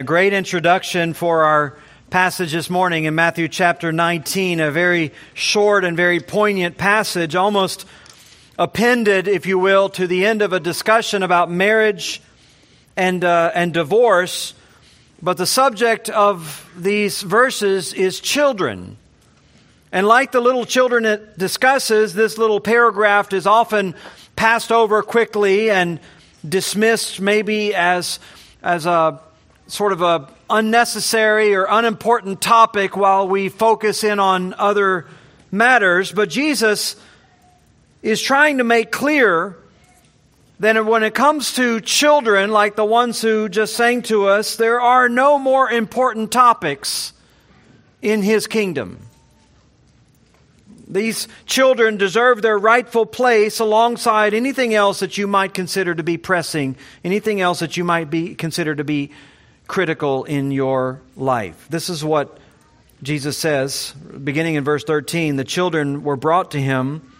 A great introduction for our passage this morning in Matthew chapter 19, a very short and very poignant passage, almost appended, if you will, to the end of a discussion about marriage and, uh, and divorce. But the subject of these verses is children. And like the little children it discusses, this little paragraph is often passed over quickly and dismissed maybe as, as a sort of a unnecessary or unimportant topic while we focus in on other matters, but Jesus is trying to make clear that when it comes to children like the ones who just sang to us, there are no more important topics in his kingdom. These children deserve their rightful place alongside anything else that you might consider to be pressing, anything else that you might be consider to be critical in your life. This is what Jesus says, beginning in verse 13 the children were brought to him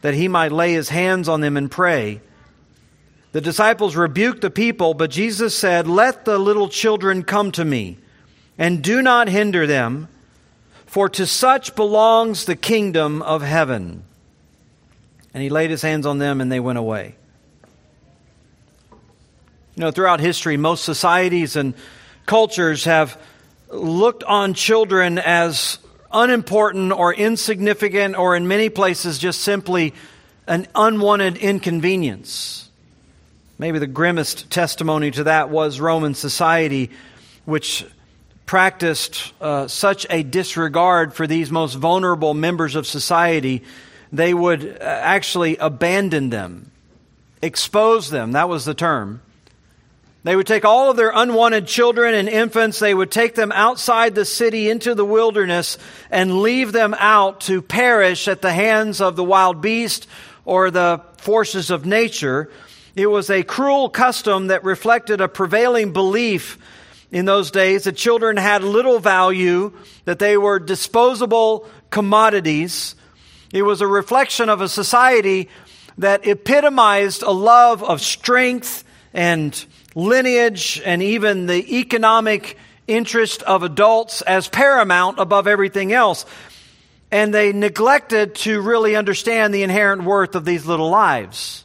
that he might lay his hands on them and pray. The disciples rebuked the people, but Jesus said, Let the little children come to me, and do not hinder them, for to such belongs the kingdom of heaven. And he laid his hands on them, and they went away. You know, throughout history, most societies and cultures have looked on children as unimportant or insignificant, or in many places, just simply an unwanted inconvenience. Maybe the grimmest testimony to that was Roman society, which practiced uh, such a disregard for these most vulnerable members of society, they would uh, actually abandon them, expose them. That was the term they would take all of their unwanted children and infants, they would take them outside the city into the wilderness and leave them out to perish at the hands of the wild beast or the forces of nature. It was a cruel custom that reflected a prevailing belief in those days that children had little value, that they were disposable commodities. It was a reflection of a society that epitomized a love of strength and lineage and even the economic interest of adults as paramount above everything else. And they neglected to really understand the inherent worth of these little lives.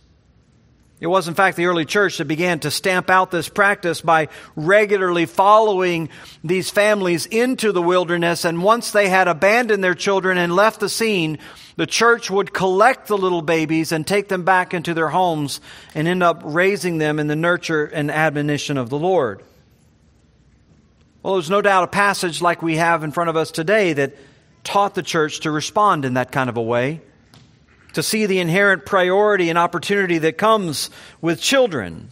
It was, in fact, the early church that began to stamp out this practice by regularly following these families into the wilderness. And once they had abandoned their children and left the scene, the church would collect the little babies and take them back into their homes and end up raising them in the nurture and admonition of the Lord. Well, there's no doubt a passage like we have in front of us today that taught the church to respond in that kind of a way, to see the inherent priority and opportunity that comes with children.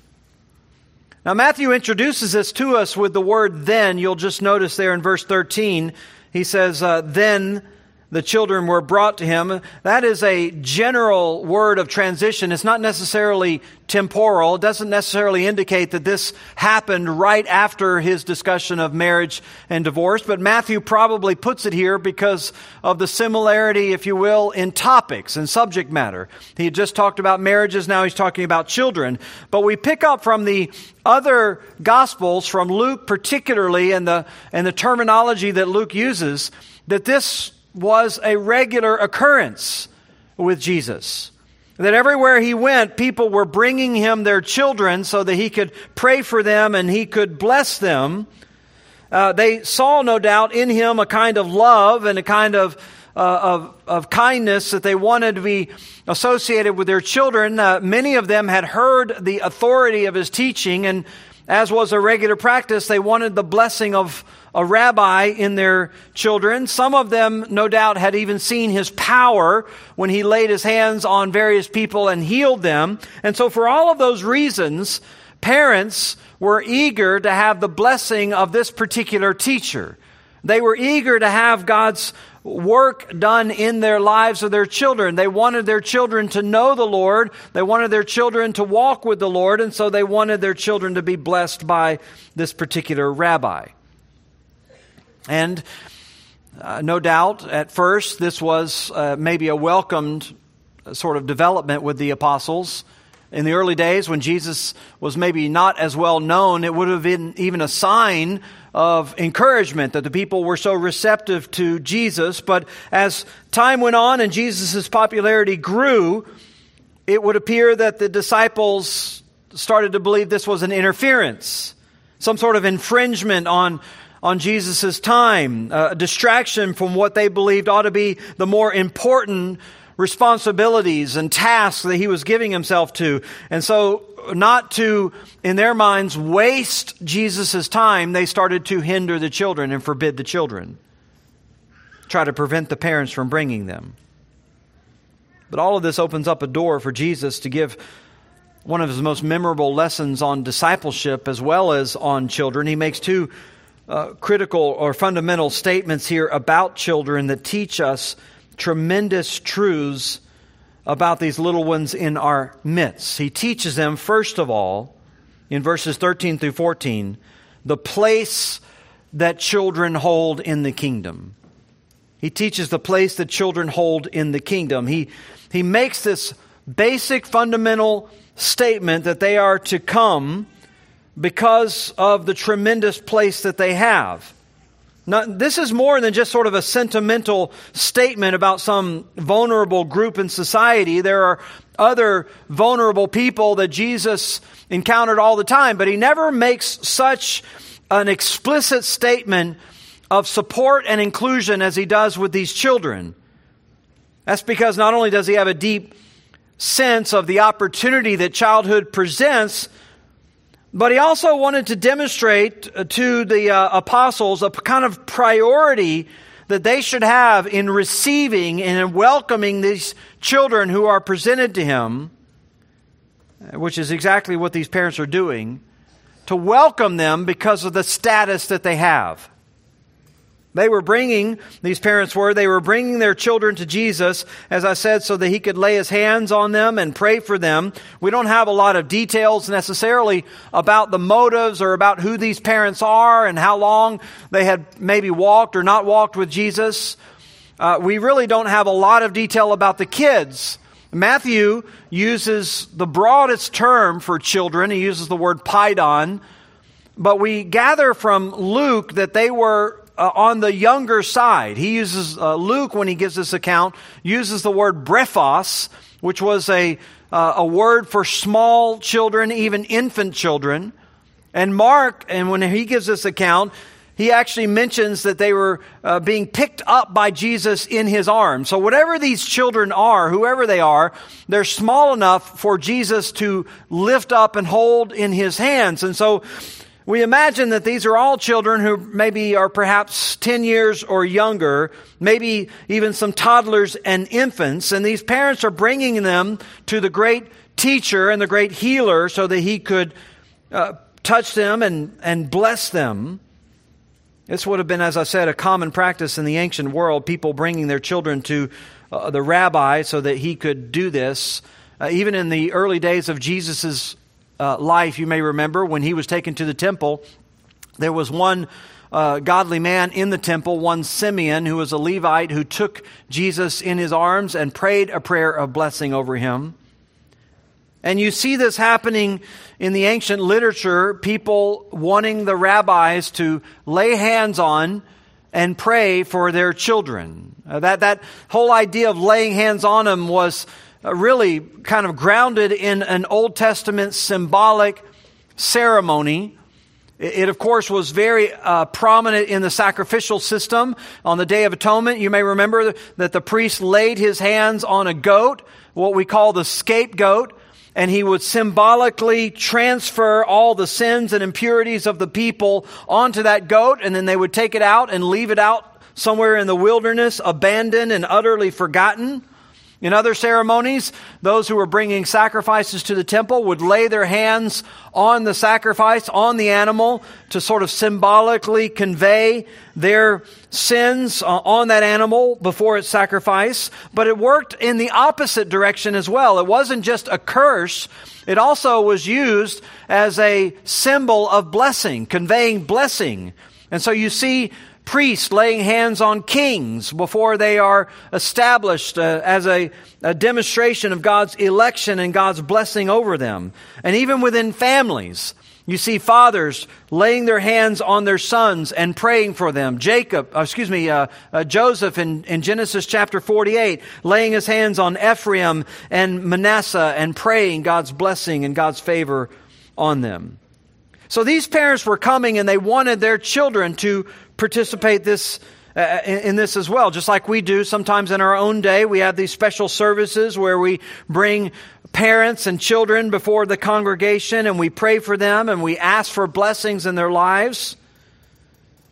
Now, Matthew introduces this to us with the word then. You'll just notice there in verse 13, he says, uh, Then the children were brought to him. That is a general word of transition. It's not necessarily temporal. It doesn't necessarily indicate that this happened right after his discussion of marriage and divorce, but Matthew probably puts it here because of the similarity, if you will, in topics and subject matter. He had just talked about marriages, now he's talking about children. But we pick up from the other gospels, from Luke particularly, and the, and the terminology that Luke uses, that this was a regular occurrence with Jesus. That everywhere he went, people were bringing him their children so that he could pray for them and he could bless them. Uh, they saw, no doubt, in him a kind of love and a kind of, uh, of, of, kindness that they wanted to be associated with their children. Uh, many of them had heard the authority of his teaching, and as was a regular practice, they wanted the blessing of, a rabbi in their children. Some of them, no doubt, had even seen his power when he laid his hands on various people and healed them. And so, for all of those reasons, parents were eager to have the blessing of this particular teacher. They were eager to have God's work done in their lives of their children. They wanted their children to know the Lord. They wanted their children to walk with the Lord. And so they wanted their children to be blessed by this particular rabbi. And uh, no doubt, at first, this was uh, maybe a welcomed sort of development with the apostles. In the early days, when Jesus was maybe not as well known, it would have been even a sign of encouragement that the people were so receptive to Jesus. But as time went on and Jesus' popularity grew, it would appear that the disciples started to believe this was an interference, some sort of infringement on, on Jesus' time, uh, a distraction from what they believed ought to be the more important responsibilities and tasks that he was giving himself to. And so, not to, in their minds, waste Jesus' time, they started to hinder the children and forbid the children, try to prevent the parents from bringing them. But all of this opens up a door for Jesus to give one of his most memorable lessons on discipleship as well as on children. He makes two uh, critical or fundamental statements here about children that teach us tremendous truths about these little ones in our midst. He teaches them, first of all, in verses 13 through 14, the place that children hold in the kingdom. He teaches the place that children hold in the kingdom. He, he makes this basic fundamental statement that they are to come because of the tremendous place that they have. Now, this is more than just sort of a sentimental statement about some vulnerable group in society. There are other vulnerable people that Jesus encountered all the time, but he never makes such an explicit statement of support and inclusion as he does with these children. That's because not only does he have a deep sense of the opportunity that childhood presents, but he also wanted to demonstrate uh, to the uh, apostles a kind of priority that they should have in receiving and in welcoming these children who are presented to him, which is exactly what these parents are doing, to welcome them because of the status that they have. They were bringing, these parents were, they were bringing their children to Jesus, as I said, so that he could lay his hands on them and pray for them. We don't have a lot of details necessarily about the motives or about who these parents are and how long they had maybe walked or not walked with Jesus. Uh, we really don't have a lot of detail about the kids. Matthew uses the broadest term for children. He uses the word paidion. But we gather from Luke that they were uh, on the younger side. He uses, uh, Luke, when he gives this account, uses the word brephos, which was a, uh, a word for small children, even infant children. And Mark, and when he gives this account, he actually mentions that they were uh, being picked up by Jesus in his arms. So, whatever these children are, whoever they are, they're small enough for Jesus to lift up and hold in his hands. And so, we imagine that these are all children who maybe are perhaps 10 years or younger, maybe even some toddlers and infants, and these parents are bringing them to the great teacher and the great healer so that he could uh, touch them and, and bless them. This would have been, as I said, a common practice in the ancient world, people bringing their children to uh, the rabbi so that he could do this. Uh, even in the early days of Jesus' uh, life, you may remember, when he was taken to the temple, there was one uh, godly man in the temple, one Simeon, who was a Levite, who took Jesus in his arms and prayed a prayer of blessing over him. And you see this happening in the ancient literature, people wanting the rabbis to lay hands on and pray for their children. Uh, that, that whole idea of laying hands on them was really kind of grounded in an Old Testament symbolic ceremony. It, of course, was very uh, prominent in the sacrificial system. On the Day of Atonement, you may remember that the priest laid his hands on a goat, what we call the scapegoat, and he would symbolically transfer all the sins and impurities of the people onto that goat, and then they would take it out and leave it out somewhere in the wilderness, abandoned and utterly forgotten. In other ceremonies, those who were bringing sacrifices to the temple would lay their hands on the sacrifice, on the animal, to sort of symbolically convey their sins uh, on that animal before its sacrifice. But it worked in the opposite direction as well. It wasn't just a curse, it also was used as a symbol of blessing, conveying blessing. And so you see priests laying hands on kings before they are established uh, as a, a demonstration of God's election and God's blessing over them. And even within families, you see fathers laying their hands on their sons and praying for them. Jacob, uh, excuse me, uh, uh, Joseph in, in Genesis chapter 48, laying his hands on Ephraim and Manasseh and praying God's blessing and God's favor on them. So these parents were coming and they wanted their children to participate this uh, in, in, this as well, just like we do sometimes in our own day. We have these special services where we bring parents and children before the congregation and we pray for them and we ask for blessings in their lives.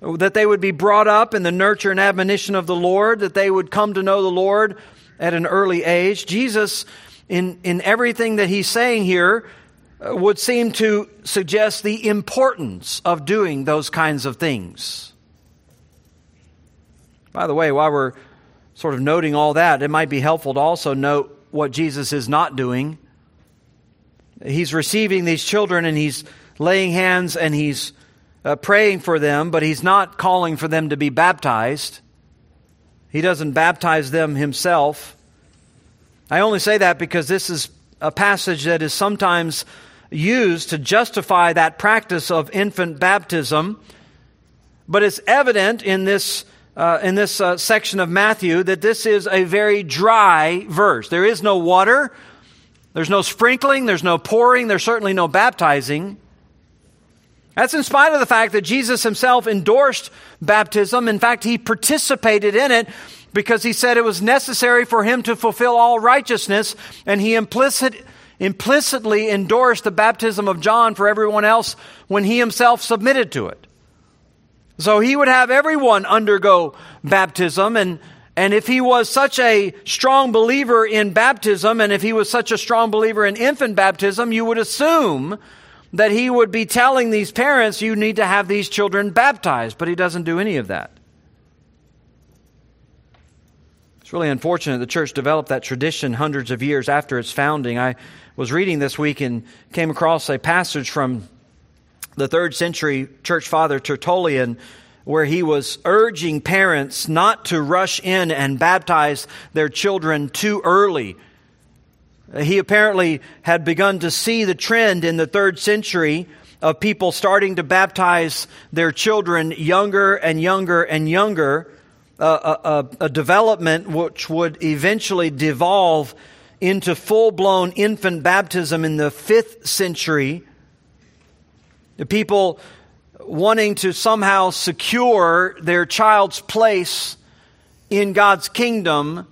That they would be brought up in the nurture and admonition of the Lord, that they would come to know the Lord at an early age. Jesus, in, in everything that he's saying here, uh, would seem to suggest the importance of doing those kinds of things. By the way, while we're sort of noting all that, it might be helpful to also note what Jesus is not doing. He's receiving these children and he's laying hands and he's uh, praying for them, but he's not calling for them to be baptized. He doesn't baptize them himself. I only say that because this is a passage that is sometimes used to justify that practice of infant baptism, but it's evident in this uh, in this uh, section of Matthew that this is a very dry verse. There is no water, there's no sprinkling, there's no pouring, there's certainly no baptizing. That's in spite of the fact that Jesus himself endorsed baptism. In fact, he participated in it because he said it was necessary for him to fulfill all righteousness, and he implicit, implicitly endorsed the baptism of John for everyone else when he himself submitted to it. So he would have everyone undergo baptism and and if he was such a strong believer in baptism and if he was such a strong believer in infant baptism, you would assume that he would be telling these parents, you need to have these children baptized, but he doesn't do any of that. It's really unfortunate the church developed that tradition hundreds of years after its founding. I was reading this week and came across a passage from the third century church father Tertullian, where he was urging parents not to rush in and baptize their children too early. He apparently had begun to see the trend in the third century of people starting to baptize their children younger and younger and younger, a, a, a development which would eventually devolve into full blown infant baptism in the fifth century the people wanting to somehow secure their child's place in God's kingdom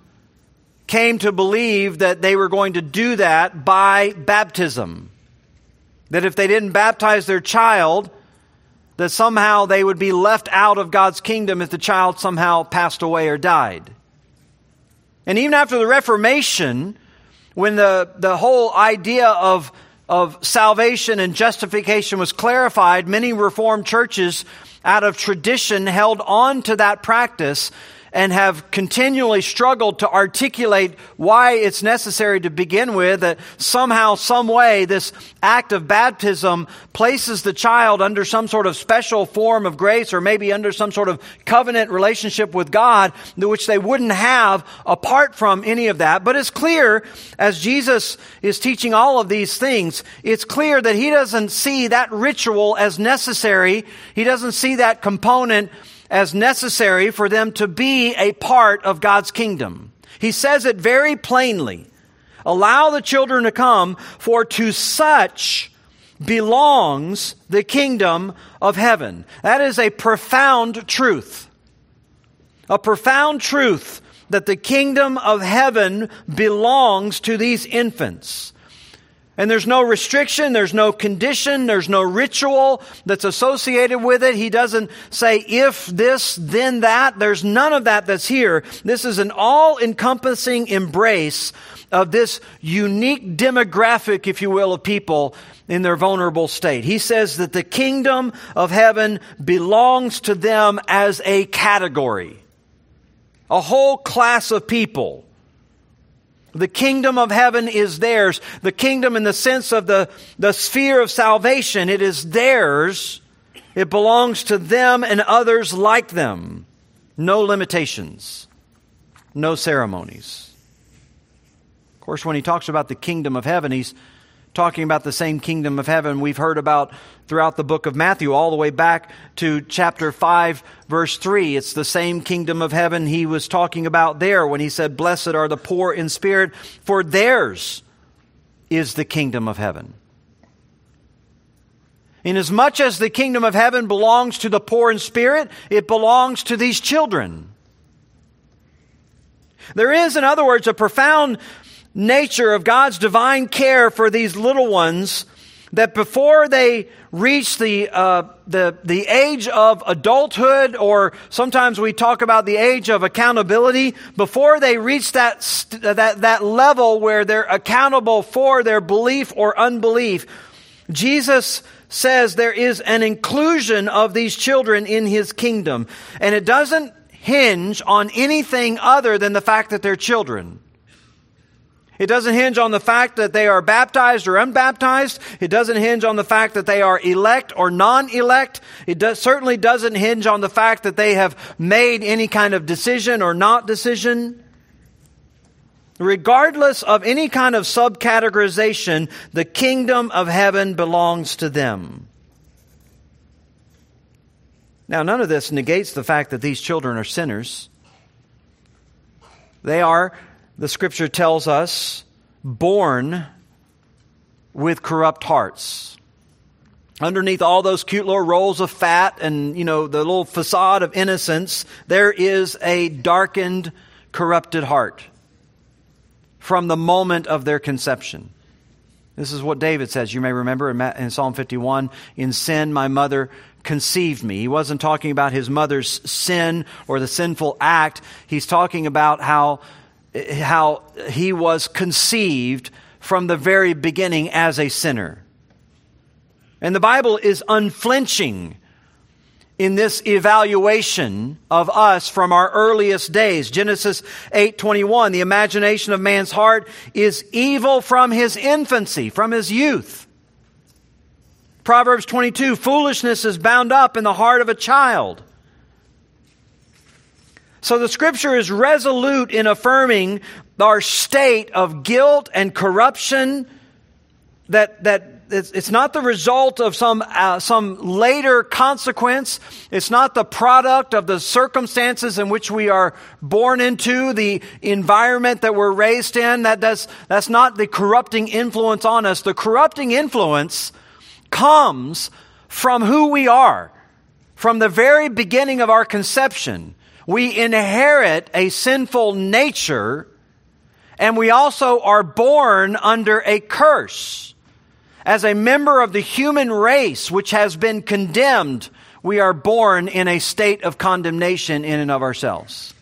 came to believe that they were going to do that by baptism. That if they didn't baptize their child, that somehow they would be left out of God's kingdom if the child somehow passed away or died. And even after the Reformation, when the, the whole idea of of salvation and justification was clarified, many Reformed churches, out of tradition, held on to that practice and have continually struggled to articulate why it's necessary to begin with that somehow, some way, this act of baptism places the child under some sort of special form of grace or maybe under some sort of covenant relationship with God, which they wouldn't have apart from any of that. But it's clear, as Jesus is teaching all of these things, it's clear that he doesn't see that ritual as necessary. He doesn't see that component as necessary for them to be a part of God's kingdom. He says it very plainly. Allow the children to come, for to such belongs the kingdom of heaven. That is a profound truth. A profound truth that the kingdom of heaven belongs to these infants. And there's no restriction, there's no condition, there's no ritual that's associated with it. He doesn't say if this, then that. There's none of that that's here. This is an all encompassing embrace of this unique demographic, if you will, of people in their vulnerable state. He says that the kingdom of heaven belongs to them as a category, a whole class of people. The kingdom of heaven is theirs. The kingdom in the sense of the, the sphere of salvation, it is theirs It belongs to them and others like them. No limitations, no ceremonies. Of course, when he talks about the kingdom of heaven, he's talking about the same kingdom of heaven we've heard about throughout the book of Matthew, all the way back to chapter 5, verse 3. It's the same kingdom of heaven he was talking about there when he said, Blessed are the poor in spirit, for theirs is the kingdom of heaven. Inasmuch as the kingdom of heaven belongs to the poor in spirit, it belongs to these children. There is, in other words, a profound nature of God's divine care for these little ones that before they reach the, uh, the, the age of adulthood, or sometimes we talk about the age of accountability, before they reach that, that, that level where they're accountable for their belief or unbelief, Jesus says there is an inclusion of these children in his kingdom. And it doesn't hinge on anything other than the fact that they're children. It doesn't hinge on the fact that they are baptized or unbaptized. It doesn't hinge on the fact that they are elect or non-elect. It does, certainly doesn't hinge on the fact that they have made any kind of decision or not decision. Regardless of any kind of subcategorization, the kingdom of heaven belongs to them. Now, none of this negates the fact that these children are sinners. They are the scripture tells us, born with corrupt hearts. Underneath all those cute little rolls of fat and, you know, the little facade of innocence, there is a darkened, corrupted heart from the moment of their conception. This is what David says. You may remember in Psalm 51 In sin, my mother conceived me. He wasn't talking about his mother's sin or the sinful act. He's talking about how how he was conceived from the very beginning as a sinner. And the Bible is unflinching in this evaluation of us from our earliest days. Genesis 8:21, the imagination of man's heart is evil from his infancy, from his youth. Proverbs 22, foolishness is bound up in the heart of a child. So the scripture is resolute in affirming our state of guilt and corruption that, that it's not the result of some, uh, some later consequence. It's not the product of the circumstances in which we are born into, the environment that we're raised in. That does, that's not the corrupting influence on us. The corrupting influence comes from who we are, from the very beginning of our conception we inherit a sinful nature, and we also are born under a curse. As a member of the human race which has been condemned, we are born in a state of condemnation in and of ourselves.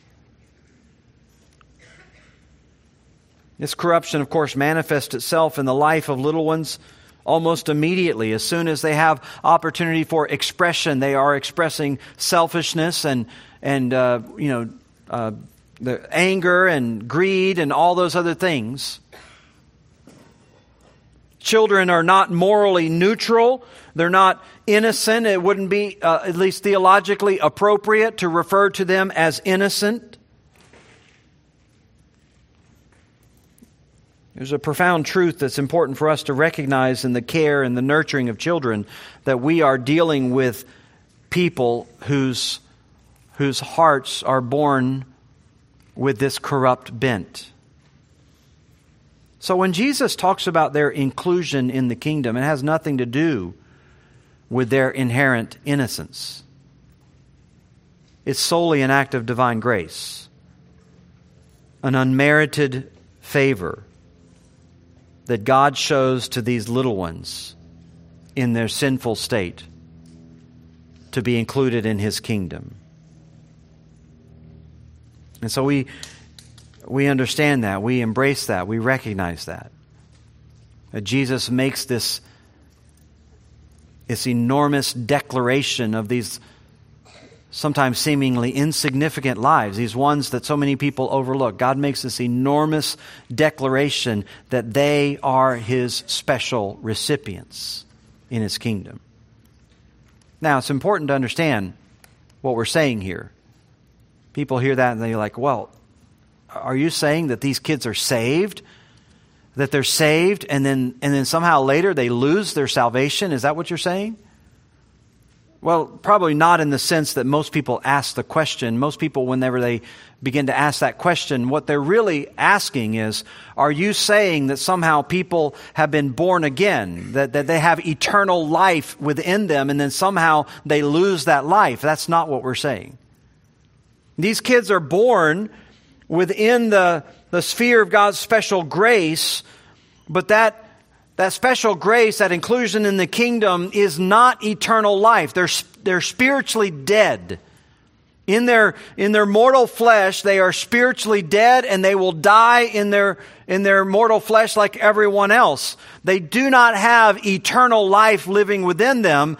This corruption, of course, manifests itself in the life of little ones almost immediately. As soon as they have opportunity for expression, they are expressing selfishness and and uh, you know uh, the anger and greed and all those other things. Children are not morally neutral. They're not innocent. It wouldn't be, uh, at least theologically, appropriate to refer to them as innocent. There's a profound truth that's important for us to recognize in the care and the nurturing of children that we are dealing with people whose whose hearts are born with this corrupt bent. So when Jesus talks about their inclusion in the kingdom, it has nothing to do with their inherent innocence. It's solely an act of divine grace, an unmerited favor that God shows to these little ones in their sinful state to be included in his kingdom. And so we, we understand that. We embrace that. We recognize that. That Jesus makes this, this enormous declaration of these sometimes seemingly insignificant lives, these ones that so many people overlook. God makes this enormous declaration that they are his special recipients in his kingdom. Now, it's important to understand what we're saying here. People hear that and they're like, well, are you saying that these kids are saved? That they're saved and then, and then somehow later they lose their salvation? Is that what you're saying? Well, probably not in the sense that most people ask the question. Most people, whenever they begin to ask that question, what they're really asking is, are you saying that somehow people have been born again? That, that they have eternal life within them and then somehow they lose that life? That's not what we're saying. These kids are born within the, the sphere of God's special grace, but that that special grace, that inclusion in the kingdom is not eternal life. They're, they're spiritually dead. In their, in their mortal flesh, they are spiritually dead and they will die in their, in their mortal flesh like everyone else. They do not have eternal life living within them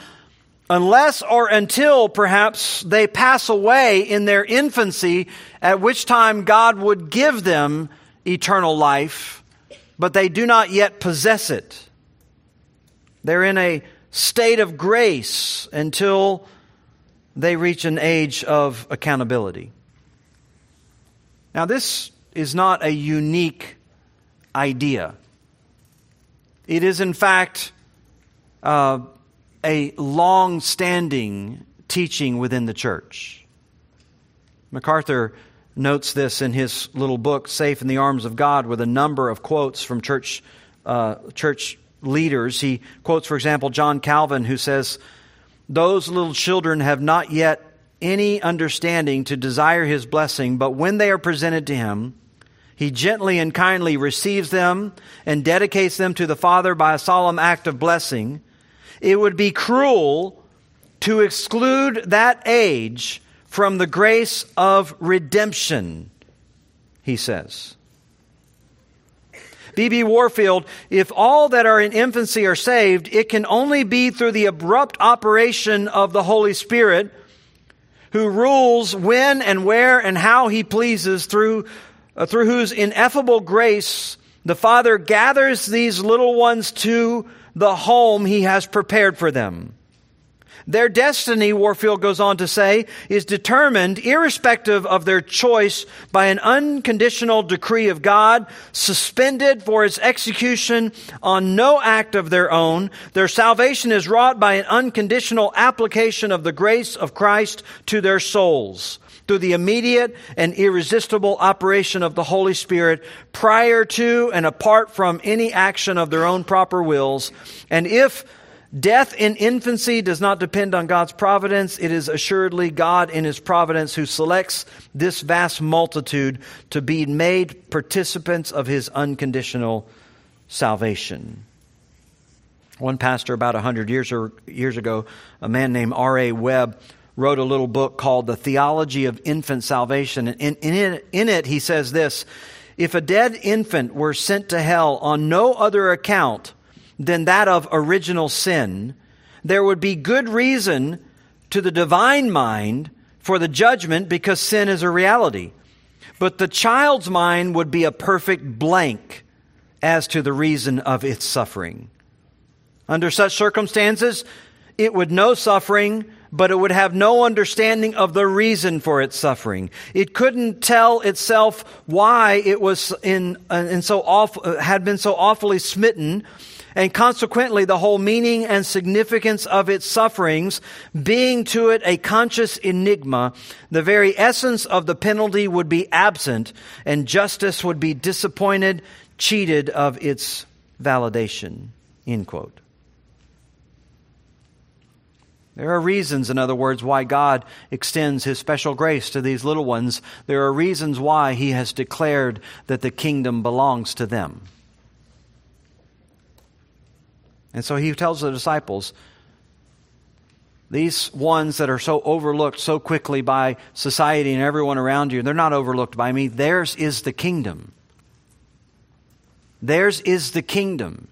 unless or until perhaps they pass away in their infancy, at which time God would give them eternal life but they do not yet possess it. They're in a state of grace until they reach an age of accountability. Now, this is not a unique idea. It is, in fact, uh, a long standing teaching within the church. MacArthur notes this in his little book, Safe in the Arms of God, with a number of quotes from church, uh, church leaders. He quotes, for example, John Calvin, who says, Those little children have not yet any understanding to desire his blessing, but when they are presented to him, he gently and kindly receives them and dedicates them to the Father by a solemn act of blessing. It would be cruel to exclude that age from the grace of redemption, he says. B.B. Warfield, if all that are in infancy are saved, it can only be through the abrupt operation of the Holy Spirit, who rules when and where and how he pleases, through, uh, through whose ineffable grace the Father gathers these little ones to the home he has prepared for them. Their destiny, Warfield goes on to say, is determined irrespective of their choice by an unconditional decree of God, suspended for its execution on no act of their own. Their salvation is wrought by an unconditional application of the grace of Christ to their souls through the immediate and irresistible operation of the Holy Spirit prior to and apart from any action of their own proper wills. And if Death in infancy does not depend on God's providence. It is assuredly God in His providence who selects this vast multitude to be made participants of His unconditional salvation. One pastor, about a 100 years, or, years ago, a man named R.A. Webb, wrote a little book called The Theology of Infant Salvation. And in, in, in it, he says this If a dead infant were sent to hell on no other account, than that of original sin, there would be good reason to the divine mind for the judgment because sin is a reality. But the child's mind would be a perfect blank as to the reason of its suffering. Under such circumstances, it would know suffering, but it would have no understanding of the reason for its suffering. It couldn't tell itself why it was in, uh, in so awful, had been so awfully smitten and consequently the whole meaning and significance of its sufferings being to it a conscious enigma, the very essence of the penalty would be absent and justice would be disappointed, cheated of its validation. End quote. There are reasons, in other words, why God extends His special grace to these little ones. There are reasons why He has declared that the kingdom belongs to them. And so he tells the disciples, these ones that are so overlooked so quickly by society and everyone around you, they're not overlooked by me. Theirs is the kingdom. Theirs is the kingdom.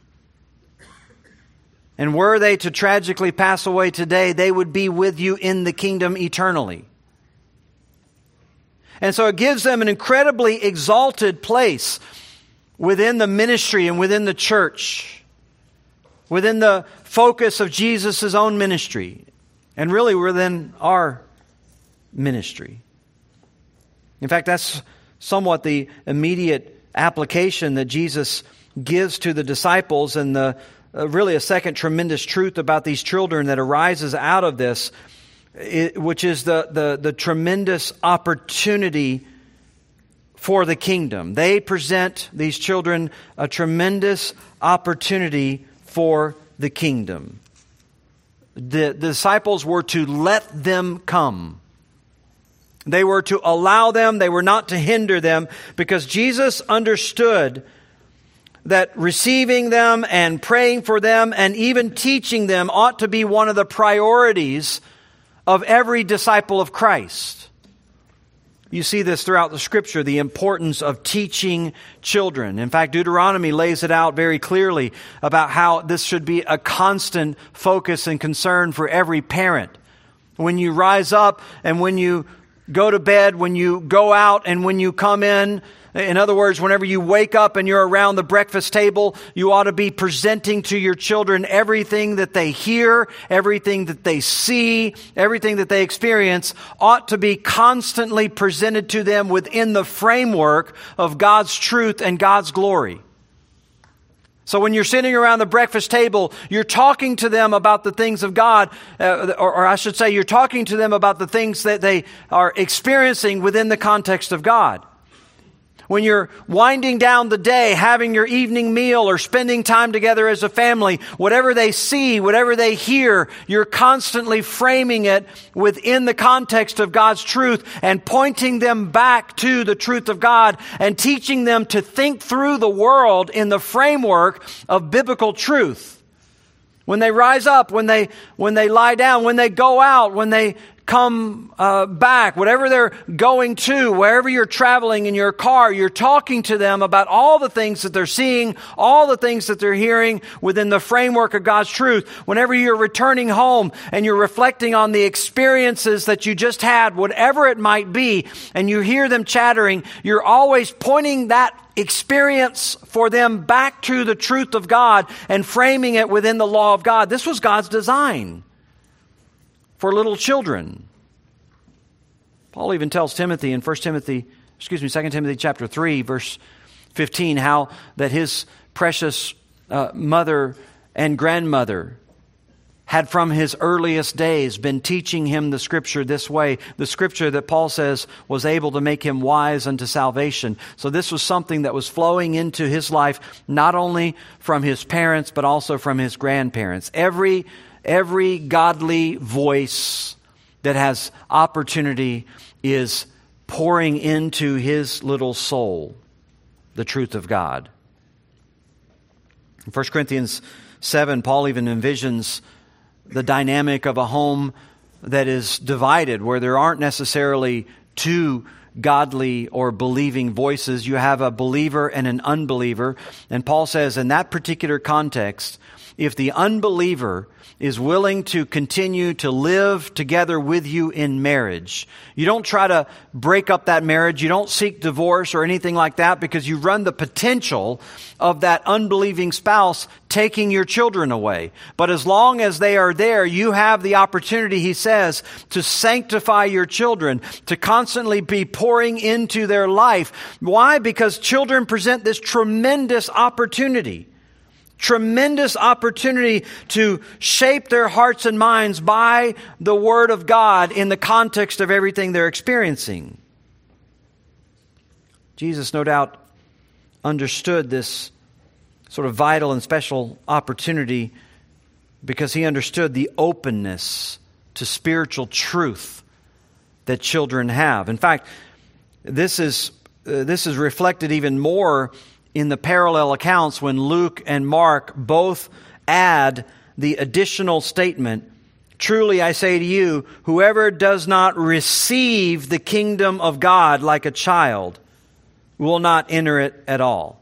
And were they to tragically pass away today, they would be with you in the kingdom eternally. And so it gives them an incredibly exalted place within the ministry and within the church within the focus of Jesus' own ministry. and really within our ministry. In fact, that's somewhat the immediate application that Jesus gives to the disciples and the uh, really a second tremendous truth about these children that arises out of this, which is the, the, the tremendous opportunity for the kingdom. They present these children a tremendous opportunity for the kingdom. The, the disciples were to let them come. They were to allow them, they were not to hinder them, because Jesus understood that receiving them and praying for them and even teaching them ought to be one of the priorities of every disciple of Christ. You see this throughout the scripture, the importance of teaching children. In fact, Deuteronomy lays it out very clearly about how this should be a constant focus and concern for every parent. When you rise up and when you go to bed, when you go out and when you come in, in other words, whenever you wake up and you're around the breakfast table, you ought to be presenting to your children everything that they hear, everything that they see, everything that they experience ought to be constantly presented to them within the framework of God's truth and God's glory. So when you're sitting around the breakfast table, you're talking to them about the things of God, uh, or, or I should say, you're talking to them about the things that they are experiencing within the context of God. When you're winding down the day, having your evening meal or spending time together as a family, whatever they see, whatever they hear, you're constantly framing it within the context of God's truth and pointing them back to the truth of God and teaching them to think through the world in the framework of biblical truth. When they rise up, when they, when they lie down, when they go out, when they come uh, back, whatever they're going to, wherever you're traveling in your car, you're talking to them about all the things that they're seeing, all the things that they're hearing within the framework of God's truth. Whenever you're returning home and you're reflecting on the experiences that you just had, whatever it might be, and you hear them chattering, you're always pointing that experience for them back to the truth of God and framing it within the law of God. This was God's design for little children. Paul even tells Timothy in 1 Timothy, excuse me, 2 Timothy chapter 3, verse 15, how that his precious uh, mother and grandmother had from his earliest days been teaching him the scripture this way, the scripture that Paul says was able to make him wise unto salvation. So this was something that was flowing into his life, not only from his parents, but also from his grandparents. Every Every godly voice that has opportunity is pouring into his little soul the truth of God. In 1 Corinthians 7, Paul even envisions the dynamic of a home that is divided, where there aren't necessarily two godly or believing voices. You have a believer and an unbeliever. And Paul says, in that particular context, if the unbeliever is willing to continue to live together with you in marriage. You don't try to break up that marriage. You don't seek divorce or anything like that because you run the potential of that unbelieving spouse taking your children away. But as long as they are there, you have the opportunity, he says, to sanctify your children, to constantly be pouring into their life. Why? Because children present this tremendous opportunity tremendous opportunity to shape their hearts and minds by the Word of God in the context of everything they're experiencing. Jesus, no doubt, understood this sort of vital and special opportunity because he understood the openness to spiritual truth that children have. In fact, this is, uh, this is reflected even more in the parallel accounts when Luke and Mark both add the additional statement Truly I say to you, whoever does not receive the kingdom of God like a child will not enter it at all.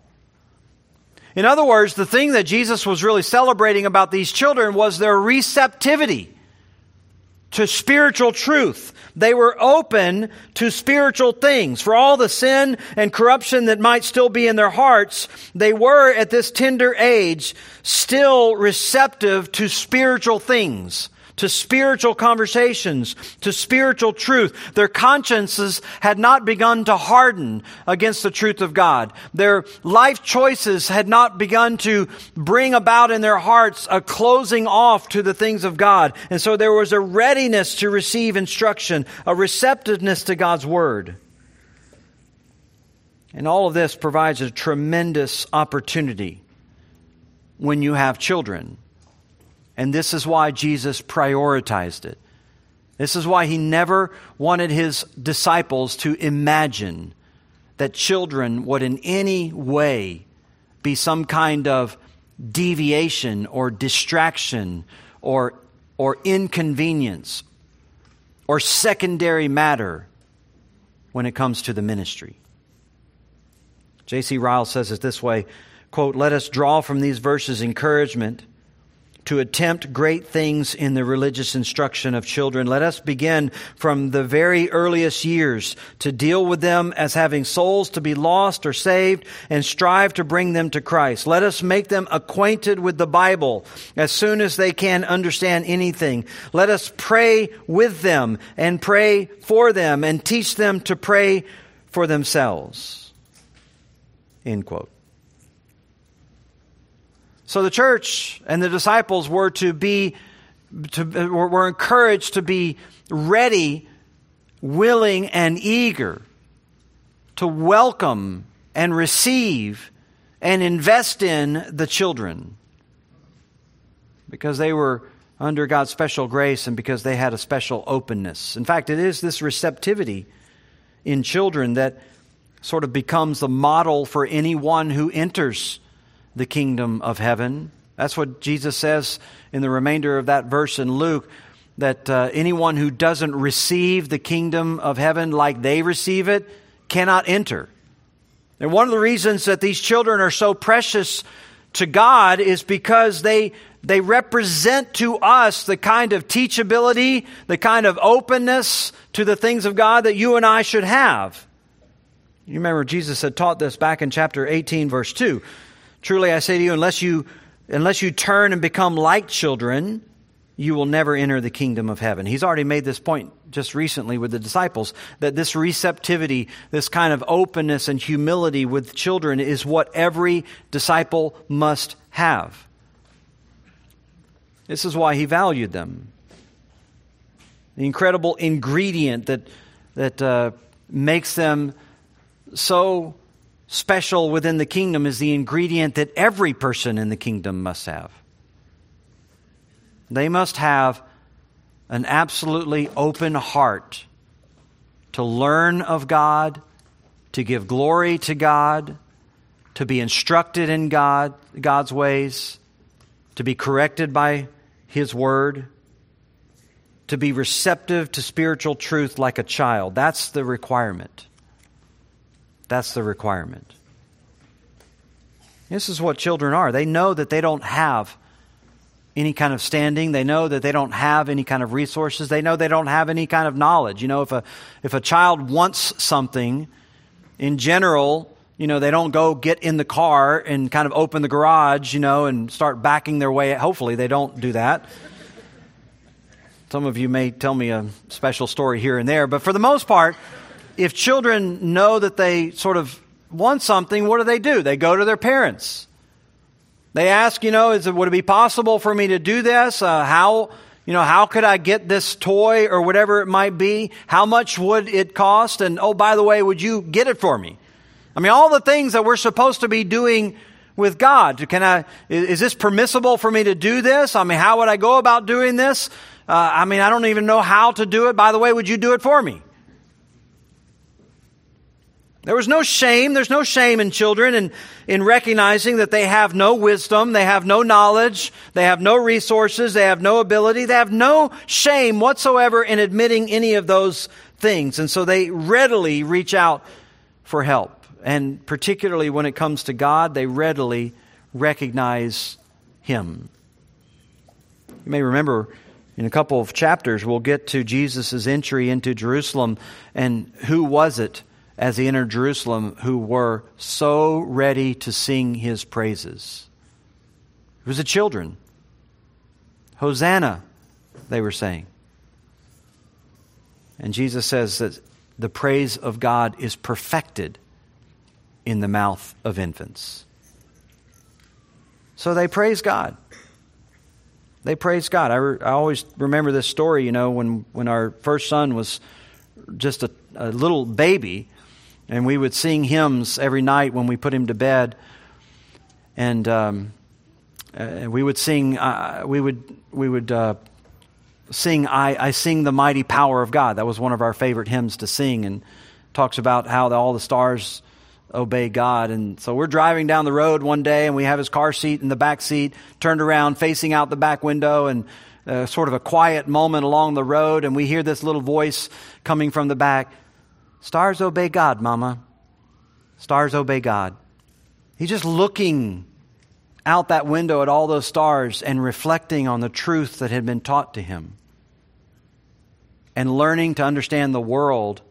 In other words, the thing that Jesus was really celebrating about these children was their receptivity to spiritual truth. They were open to spiritual things. For all the sin and corruption that might still be in their hearts, they were at this tender age still receptive to spiritual things to spiritual conversations, to spiritual truth. Their consciences had not begun to harden against the truth of God. Their life choices had not begun to bring about in their hearts a closing off to the things of God. And so there was a readiness to receive instruction, a receptiveness to God's word. And all of this provides a tremendous opportunity when you have children. And this is why Jesus prioritized it. This is why he never wanted his disciples to imagine that children would in any way be some kind of deviation or distraction or, or inconvenience or secondary matter when it comes to the ministry. J.C. Ryle says it this way quote, Let us draw from these verses encouragement to attempt great things in the religious instruction of children. Let us begin from the very earliest years to deal with them as having souls to be lost or saved and strive to bring them to Christ. Let us make them acquainted with the Bible as soon as they can understand anything. Let us pray with them and pray for them and teach them to pray for themselves. End quote. So the church and the disciples were to be, to, were encouraged to be ready, willing, and eager to welcome and receive and invest in the children because they were under God's special grace and because they had a special openness. In fact, it is this receptivity in children that sort of becomes the model for anyone who enters the kingdom of heaven. That's what Jesus says in the remainder of that verse in Luke that uh, anyone who doesn't receive the kingdom of heaven like they receive it cannot enter. And one of the reasons that these children are so precious to God is because they they represent to us the kind of teachability, the kind of openness to the things of God that you and I should have. You remember Jesus had taught this back in chapter 18, verse 2. Truly I say to you, unless you, unless you turn and become like children, you will never enter the kingdom of heaven. He's already made this point just recently with the disciples that this receptivity, this kind of openness and humility with children is what every disciple must have. This is why he valued them. The incredible ingredient that, that uh, makes them so special within the kingdom is the ingredient that every person in the kingdom must have. They must have an absolutely open heart to learn of God, to give glory to God, to be instructed in God, God's ways, to be corrected by His Word, to be receptive to spiritual truth like a child. That's the requirement. That's the requirement. This is what children are. They know that they don't have any kind of standing. They know that they don't have any kind of resources. They know they don't have any kind of knowledge. You know, if a, if a child wants something, in general, you know, they don't go get in the car and kind of open the garage, you know, and start backing their way. Hopefully, they don't do that. Some of you may tell me a special story here and there, but for the most part, if children know that they sort of want something, what do they do? They go to their parents. They ask, you know, is it, would it be possible for me to do this? Uh, how, you know, how could I get this toy or whatever it might be? How much would it cost? And oh, by the way, would you get it for me? I mean, all the things that we're supposed to be doing with God. Can I, is this permissible for me to do this? I mean, how would I go about doing this? Uh, I mean, I don't even know how to do it. By the way, would you do it for me? There was no shame. There's no shame in children in, in recognizing that they have no wisdom, they have no knowledge, they have no resources, they have no ability, they have no shame whatsoever in admitting any of those things. And so they readily reach out for help. And particularly when it comes to God, they readily recognize Him. You may remember in a couple of chapters, we'll get to Jesus' entry into Jerusalem and who was it? As he entered Jerusalem who were so ready to sing his praises. It was the children. Hosanna they were saying. And Jesus says that the praise of God is perfected in the mouth of infants. So they praise God. They praise God. I, re- I always remember this story, you know, when, when our first son was just a, a little baby, and we would sing hymns every night when we put him to bed. And um, uh, we would sing, uh, we would, we would uh, sing, I, I Sing the Mighty Power of God. That was one of our favorite hymns to sing, and talks about how the, all the stars obey God. And so we're driving down the road one day, and we have his car seat in the back seat, turned around, facing out the back window, and uh, sort of a quiet moment along the road, and we hear this little voice coming from the back Stars obey God, Mama. Stars obey God. He's just looking out that window at all those stars and reflecting on the truth that had been taught to him and learning to understand the world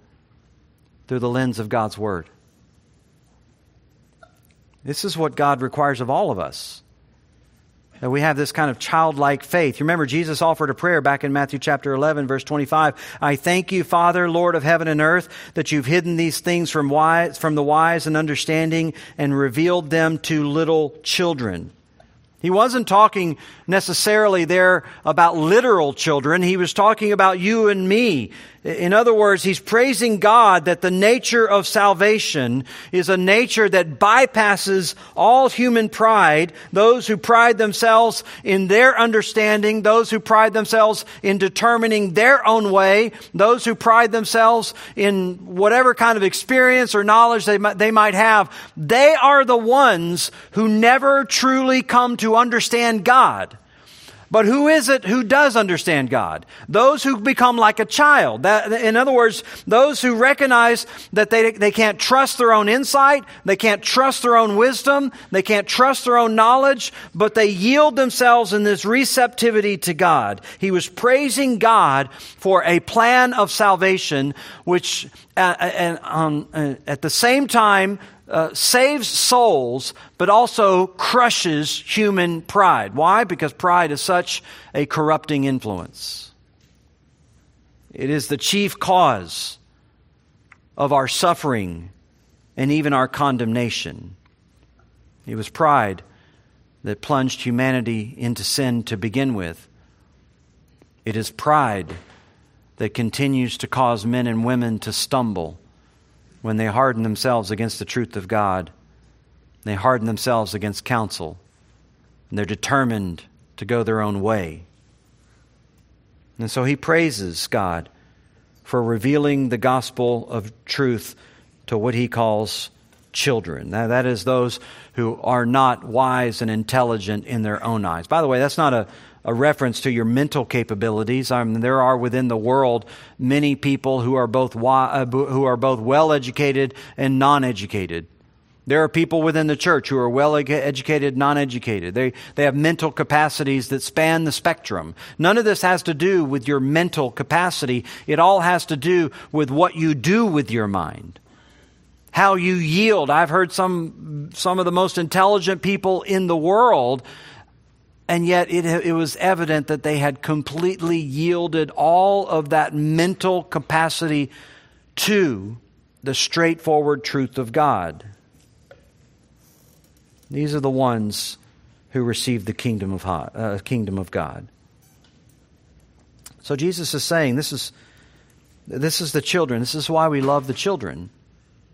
through the lens of God's Word. This is what God requires of all of us. That we have this kind of childlike faith. You remember, Jesus offered a prayer back in Matthew chapter 11, verse 25. I thank you, Father, Lord of heaven and earth, that you've hidden these things from, wise, from the wise and understanding and revealed them to little children. He wasn't talking necessarily there about literal children. He was talking about you and me. In other words, he's praising God that the nature of salvation is a nature that bypasses all human pride, those who pride themselves in their understanding, those who pride themselves in determining their own way, those who pride themselves in whatever kind of experience or knowledge they might, they might have. They are the ones who never truly come to understand God. But who is it who does understand God? Those who become like a child. That, in other words, those who recognize that they, they can't trust their own insight, they can't trust their own wisdom, they can't trust their own knowledge, but they yield themselves in this receptivity to God. He was praising God for a plan of salvation, which uh, uh and, um, uh, at the same time uh, saves souls, but also crushes human pride. Why? Because pride is such a corrupting influence. It is the chief cause of our suffering and even our condemnation. It was pride that plunged humanity into sin to begin with. It is pride that continues to cause men and women to stumble when they harden themselves against the truth of God. They harden themselves against counsel, and they're determined to go their own way. And so he praises God for revealing the gospel of truth to what he calls children. Now, that is those who are not wise and intelligent in their own eyes. By the way, that's not a a reference to your mental capabilities. I mean, there are within the world many people who are both uh, who are both well educated and non educated. There are people within the church who are well educated, non educated. They, they have mental capacities that span the spectrum. None of this has to do with your mental capacity. It all has to do with what you do with your mind. How you yield. I've heard some, some of the most intelligent people in the world and yet it, it was evident that they had completely yielded all of that mental capacity to the straightforward truth of God. These are the ones who received the kingdom of, uh, kingdom of God. So Jesus is saying this is, this is the children. This is why we love the children.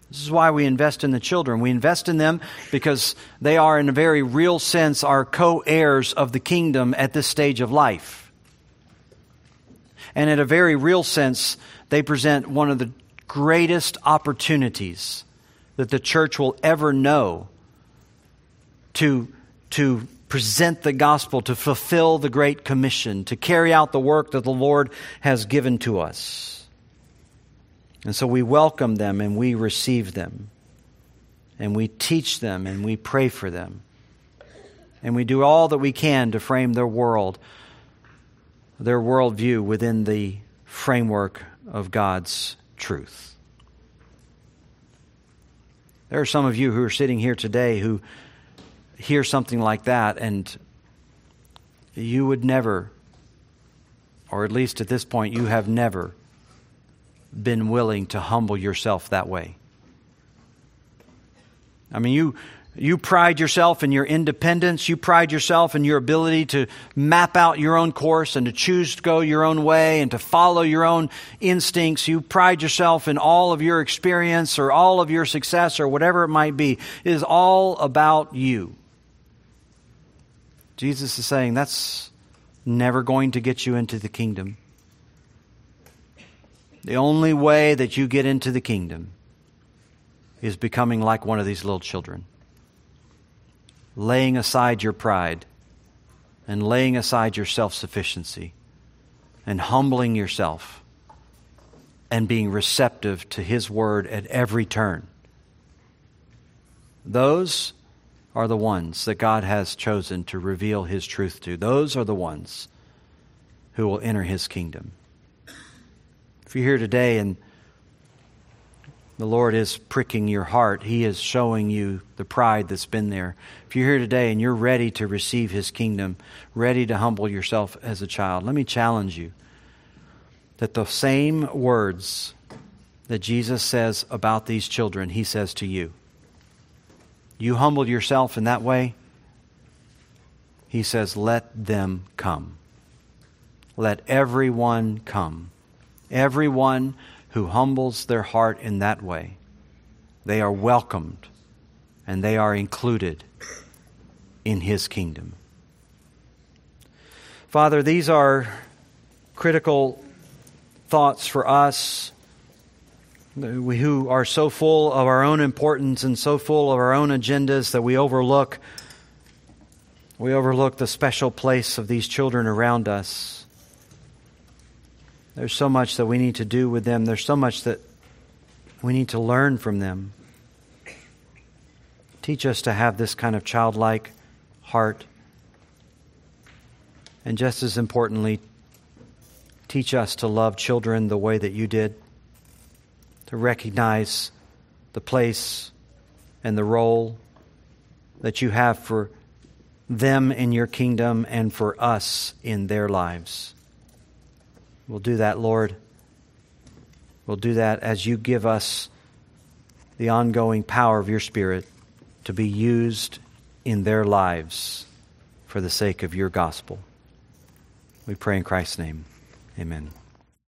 This is why we invest in the children. We invest in them because they are, in a very real sense, our co heirs of the kingdom at this stage of life. And in a very real sense, they present one of the greatest opportunities that the church will ever know to, to present the gospel, to fulfill the Great Commission, to carry out the work that the Lord has given to us. And so we welcome them and we receive them. And we teach them and we pray for them. And we do all that we can to frame their world, their worldview within the framework of God's truth. There are some of you who are sitting here today who hear something like that and you would never or at least at this point, you have never been willing to humble yourself that way. I mean, you, you pride yourself in your independence. You pride yourself in your ability to map out your own course and to choose to go your own way and to follow your own instincts. You pride yourself in all of your experience or all of your success or whatever it might be. It is all about you. Jesus is saying that's never going to get you into the kingdom. The only way that you get into the kingdom is becoming like one of these little children laying aside your pride and laying aside your self sufficiency and humbling yourself and being receptive to His word at every turn. Those are the ones that God has chosen to reveal His truth to. Those are the ones who will enter His kingdom. You're here today and the Lord is pricking your heart. He is showing you the pride that's been there. If you're here today and you're ready to receive His kingdom, ready to humble yourself as a child, let me challenge you that the same words that Jesus says about these children, He says to you. You humbled yourself in that way. He says, Let them come. Let everyone come. Everyone who humbles their heart in that way, they are welcomed and they are included in His kingdom. Father, these are critical thoughts for us we who are so full of our own importance and so full of our own agendas that we overlook we overlook the special place of these children around us there's so much that we need to do with them. There's so much that we need to learn from them. Teach us to have this kind of childlike heart. And just as importantly, teach us to love children the way that you did, to recognize the place and the role that you have for them in your kingdom and for us in their lives. We'll do that, Lord. We'll do that as you give us the ongoing power of your Spirit to be used in their lives for the sake of your gospel. We pray in Christ's name. Amen.